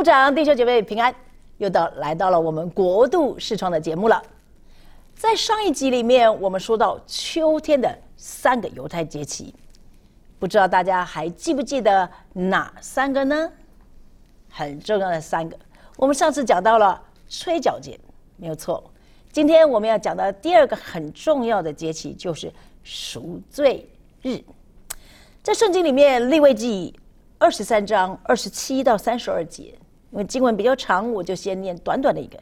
部长、弟兄姐妹平安，又到来到了我们国度视窗的节目了。在上一集里面，我们说到秋天的三个犹太节气，不知道大家还记不记得哪三个呢？很重要的三个。我们上次讲到了吹角节，没有错。今天我们要讲的第二个很重要的节气就是赎罪日。在圣经里面，立位记。二十三章二十七到三十二节，因为经文比较长，我就先念短短的一个。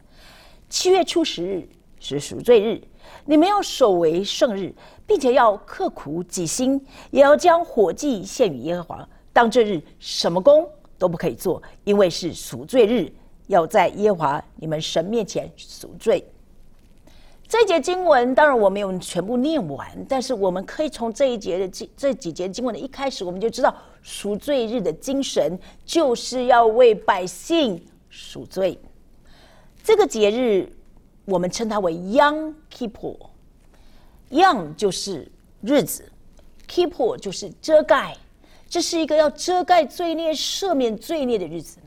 七月初十日是赎罪日，你们要守为圣日，并且要刻苦己心，也要将火祭献与耶和华。当这日什么功都不可以做，因为是赎罪日，要在耶和华你们神面前赎罪。这节经文当然我没有全部念完，但是我们可以从这一节的经这几节经文的一开始，我们就知道赎罪日的精神就是要为百姓赎罪。这个节日我们称它为 Yom Kippur，Yom 就是日子，Kippur 就是遮盖，这是一个要遮盖罪孽、赦免罪孽的日子。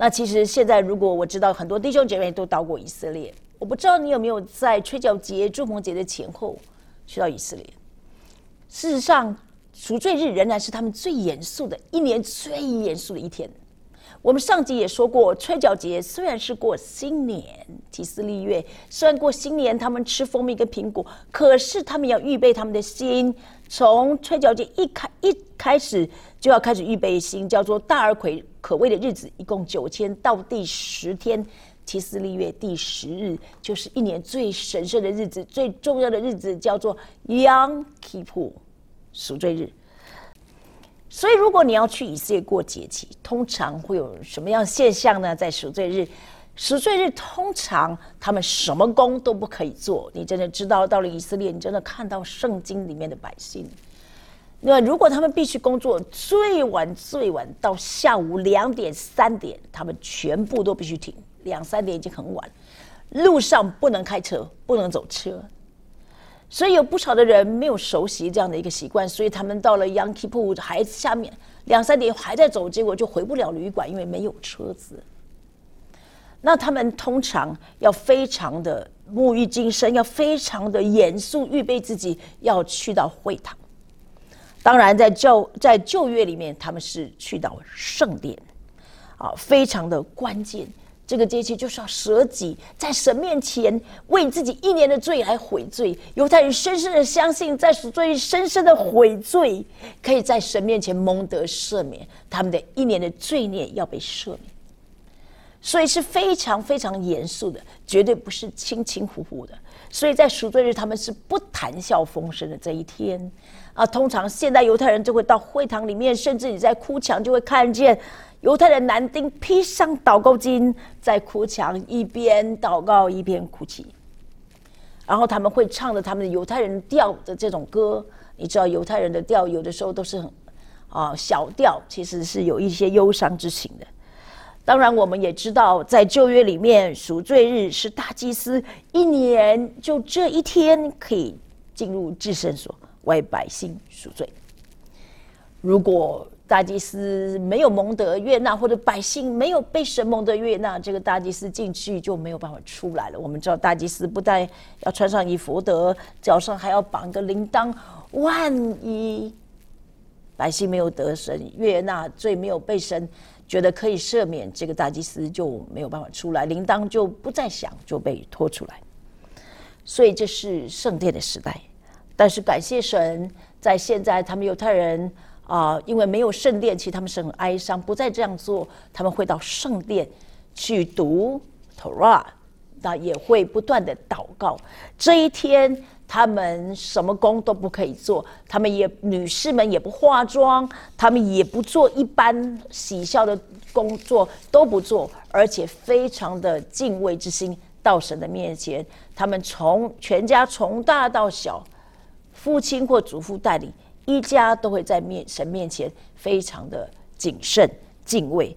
那其实现在如果我知道很多弟兄姐妹都到过以色列。我不知道你有没有在吹角节、祝逢节的前后去到以色列。事实上，赎罪日仍然是他们最严肃的一年最严肃的一天。我们上集也说过，吹角节虽然是过新年，提斯利月虽然过新年，他们吃蜂蜜跟苹果，可是他们要预备他们的心，从吹角节一开一开始就要开始预备心，叫做大而可可畏的日子，一共九天到第十天。七四立月第十日，就是一年最神圣的日子，最重要的日子，叫做 Yom Kippur，赎罪日。所以，如果你要去以色列过节气，通常会有什么样现象呢？在赎罪日，赎罪日通常他们什么工都不可以做。你真的知道，到了以色列，你真的看到圣经里面的百姓。那如果他们必须工作，最晚最晚到下午两点三点，他们全部都必须停。两三点已经很晚，路上不能开车，不能走车，所以有不少的人没有熟悉这样的一个习惯，所以他们到了 Yankee 铺还下面两三点还在走，结果就回不了旅馆，因为没有车子。那他们通常要非常的沐浴精神，要非常的严肃，预备自己要去到会堂。当然，在旧在旧约里面，他们是去到圣殿，啊，非常的关键。这个阶期就是要舍己，在神面前为自己一年的罪来悔罪。犹太人深深的相信，在赎罪深深的悔罪，可以在神面前蒙得赦免，他们的一年的罪孽要被赦免。所以是非常非常严肃的，绝对不是轻轻呼呼的。所以在赎罪日，他们是不谈笑风生的这一天啊。通常现代犹太人就会到会堂里面，甚至你在哭墙就会看见。犹太人男丁披上祷告巾，在哭墙一边祷告一边哭泣，然后他们会唱着他们的犹太人调的这种歌。你知道犹太人的调有的时候都是很啊小调，其实是有一些忧伤之情的。当然，我们也知道，在旧约里面赎罪日是大祭司一年就这一天可以进入至圣所为百姓赎罪。如果大祭司没有蒙得悦纳，或者百姓没有被神蒙得悦纳，这个大祭司进去就没有办法出来了。我们知道，大祭司不但要穿上衣服德，脚上还要绑个铃铛，万一百姓没有得神悦纳，罪没有被神觉得可以赦免，这个大祭司就没有办法出来，铃铛就不再响，就被拖出来。所以这是圣殿的时代，但是感谢神，在现在他们犹太人。啊，因为没有圣殿，其实他们是很哀伤，不再这样做。他们会到圣殿去读 Torah，那也会不断的祷告。这一天，他们什么工都不可以做，他们也女士们也不化妆，他们也不做一般喜笑的工作，都不做，而且非常的敬畏之心到神的面前。他们从全家从大到小，父亲或祖父带领。一家都会在面神面前非常的谨慎敬畏，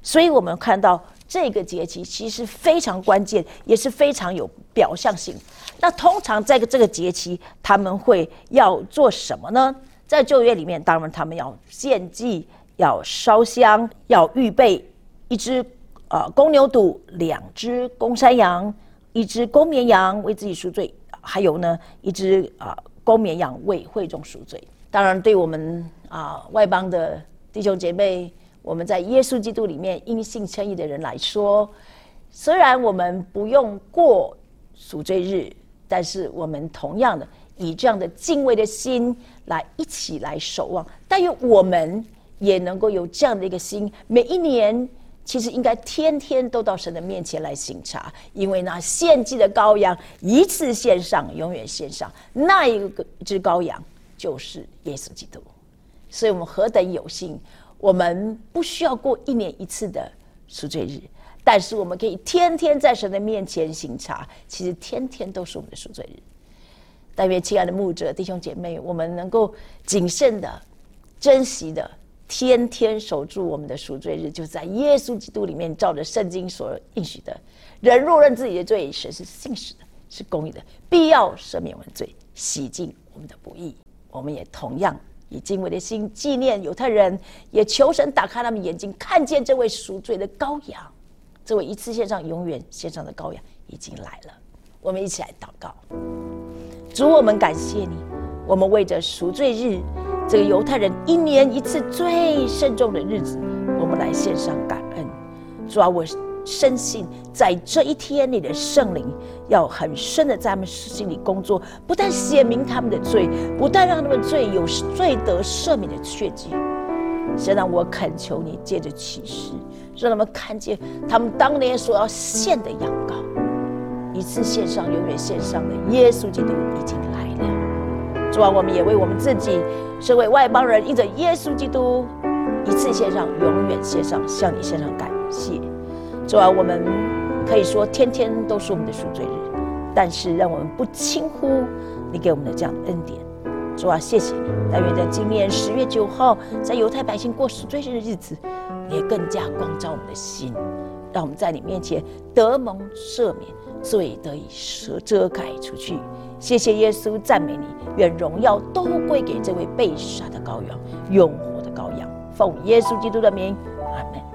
所以我们看到这个节气其实非常关键，也是非常有表象性。那通常在这个节期，他们会要做什么呢？在旧约里面，当然他们要献祭，要烧香，要预备一只呃公牛犊，两只公山羊，一只公绵羊为自己赎罪，还有呢一只啊公绵羊为会众赎罪。当然，对我们啊外邦的弟兄姐妹，我们在耶稣基督里面因信称义的人来说，虽然我们不用过赎罪日，但是我们同样的以这样的敬畏的心来一起来守望。但愿我们也能够有这样的一个心，每一年其实应该天天都到神的面前来醒察，因为那献祭的羔羊一次献上，永远献上，那一个只羔羊就是耶稣基督。所以我们何等有幸，我们不需要过一年一次的赎罪日，但是我们可以天天在神的面前醒察，其实天天都是我们的赎罪日。但愿亲爱的牧者弟兄姐妹，我们能够谨慎的、珍惜的，天天守住我们的赎罪日，就在耶稣基督里面，照着圣经所应许的，人若认自己的罪，神是信实的，是公义的，必要赦免我们罪，洗净我们的不义。我们也同样。以敬畏的心纪念犹太人，也求神打开他们眼睛，看见这位赎罪的羔羊，这位一次献上、永远献上的羔羊已经来了。我们一起来祷告，主，我们感谢你，我们为着赎罪日，这个犹太人一年一次最慎重的日子，我们来献上感恩。主啊，我。深信在这一天，你的圣灵要很深的在他们心里工作，不但写明他们的罪，不但让他们罪有罪得赦免的确据，先让我恳求你借着启示，让他们看见他们当年所要献的羊羔，一次献上，永远献上的耶稣基督已经来了。主啊，我们也为我们自己，身为外邦人，因着耶稣基督一次献上，永远献上，向你献上感谢。主啊，我们可以说天天都是我们的赎罪日，但是让我们不轻忽你给我们的这样的恩典。主啊，谢谢你！但愿在今年十月九号，在犹太百姓过赎罪日的日子，你也更加光照我们的心，让我们在你面前得蒙赦免，罪得以遮遮盖出去。谢谢耶稣，赞美你！愿荣耀都归给这位被杀的羔羊，永活的羔羊。奉耶稣基督的名。阿门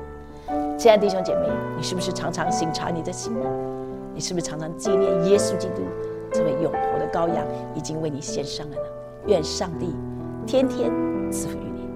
亲爱的弟兄姐妹，你是不是常常省察你的心呢？你是不是常常纪念耶稣基督这位永活的羔羊已经为你献上了呢？愿上帝天天赐福于你。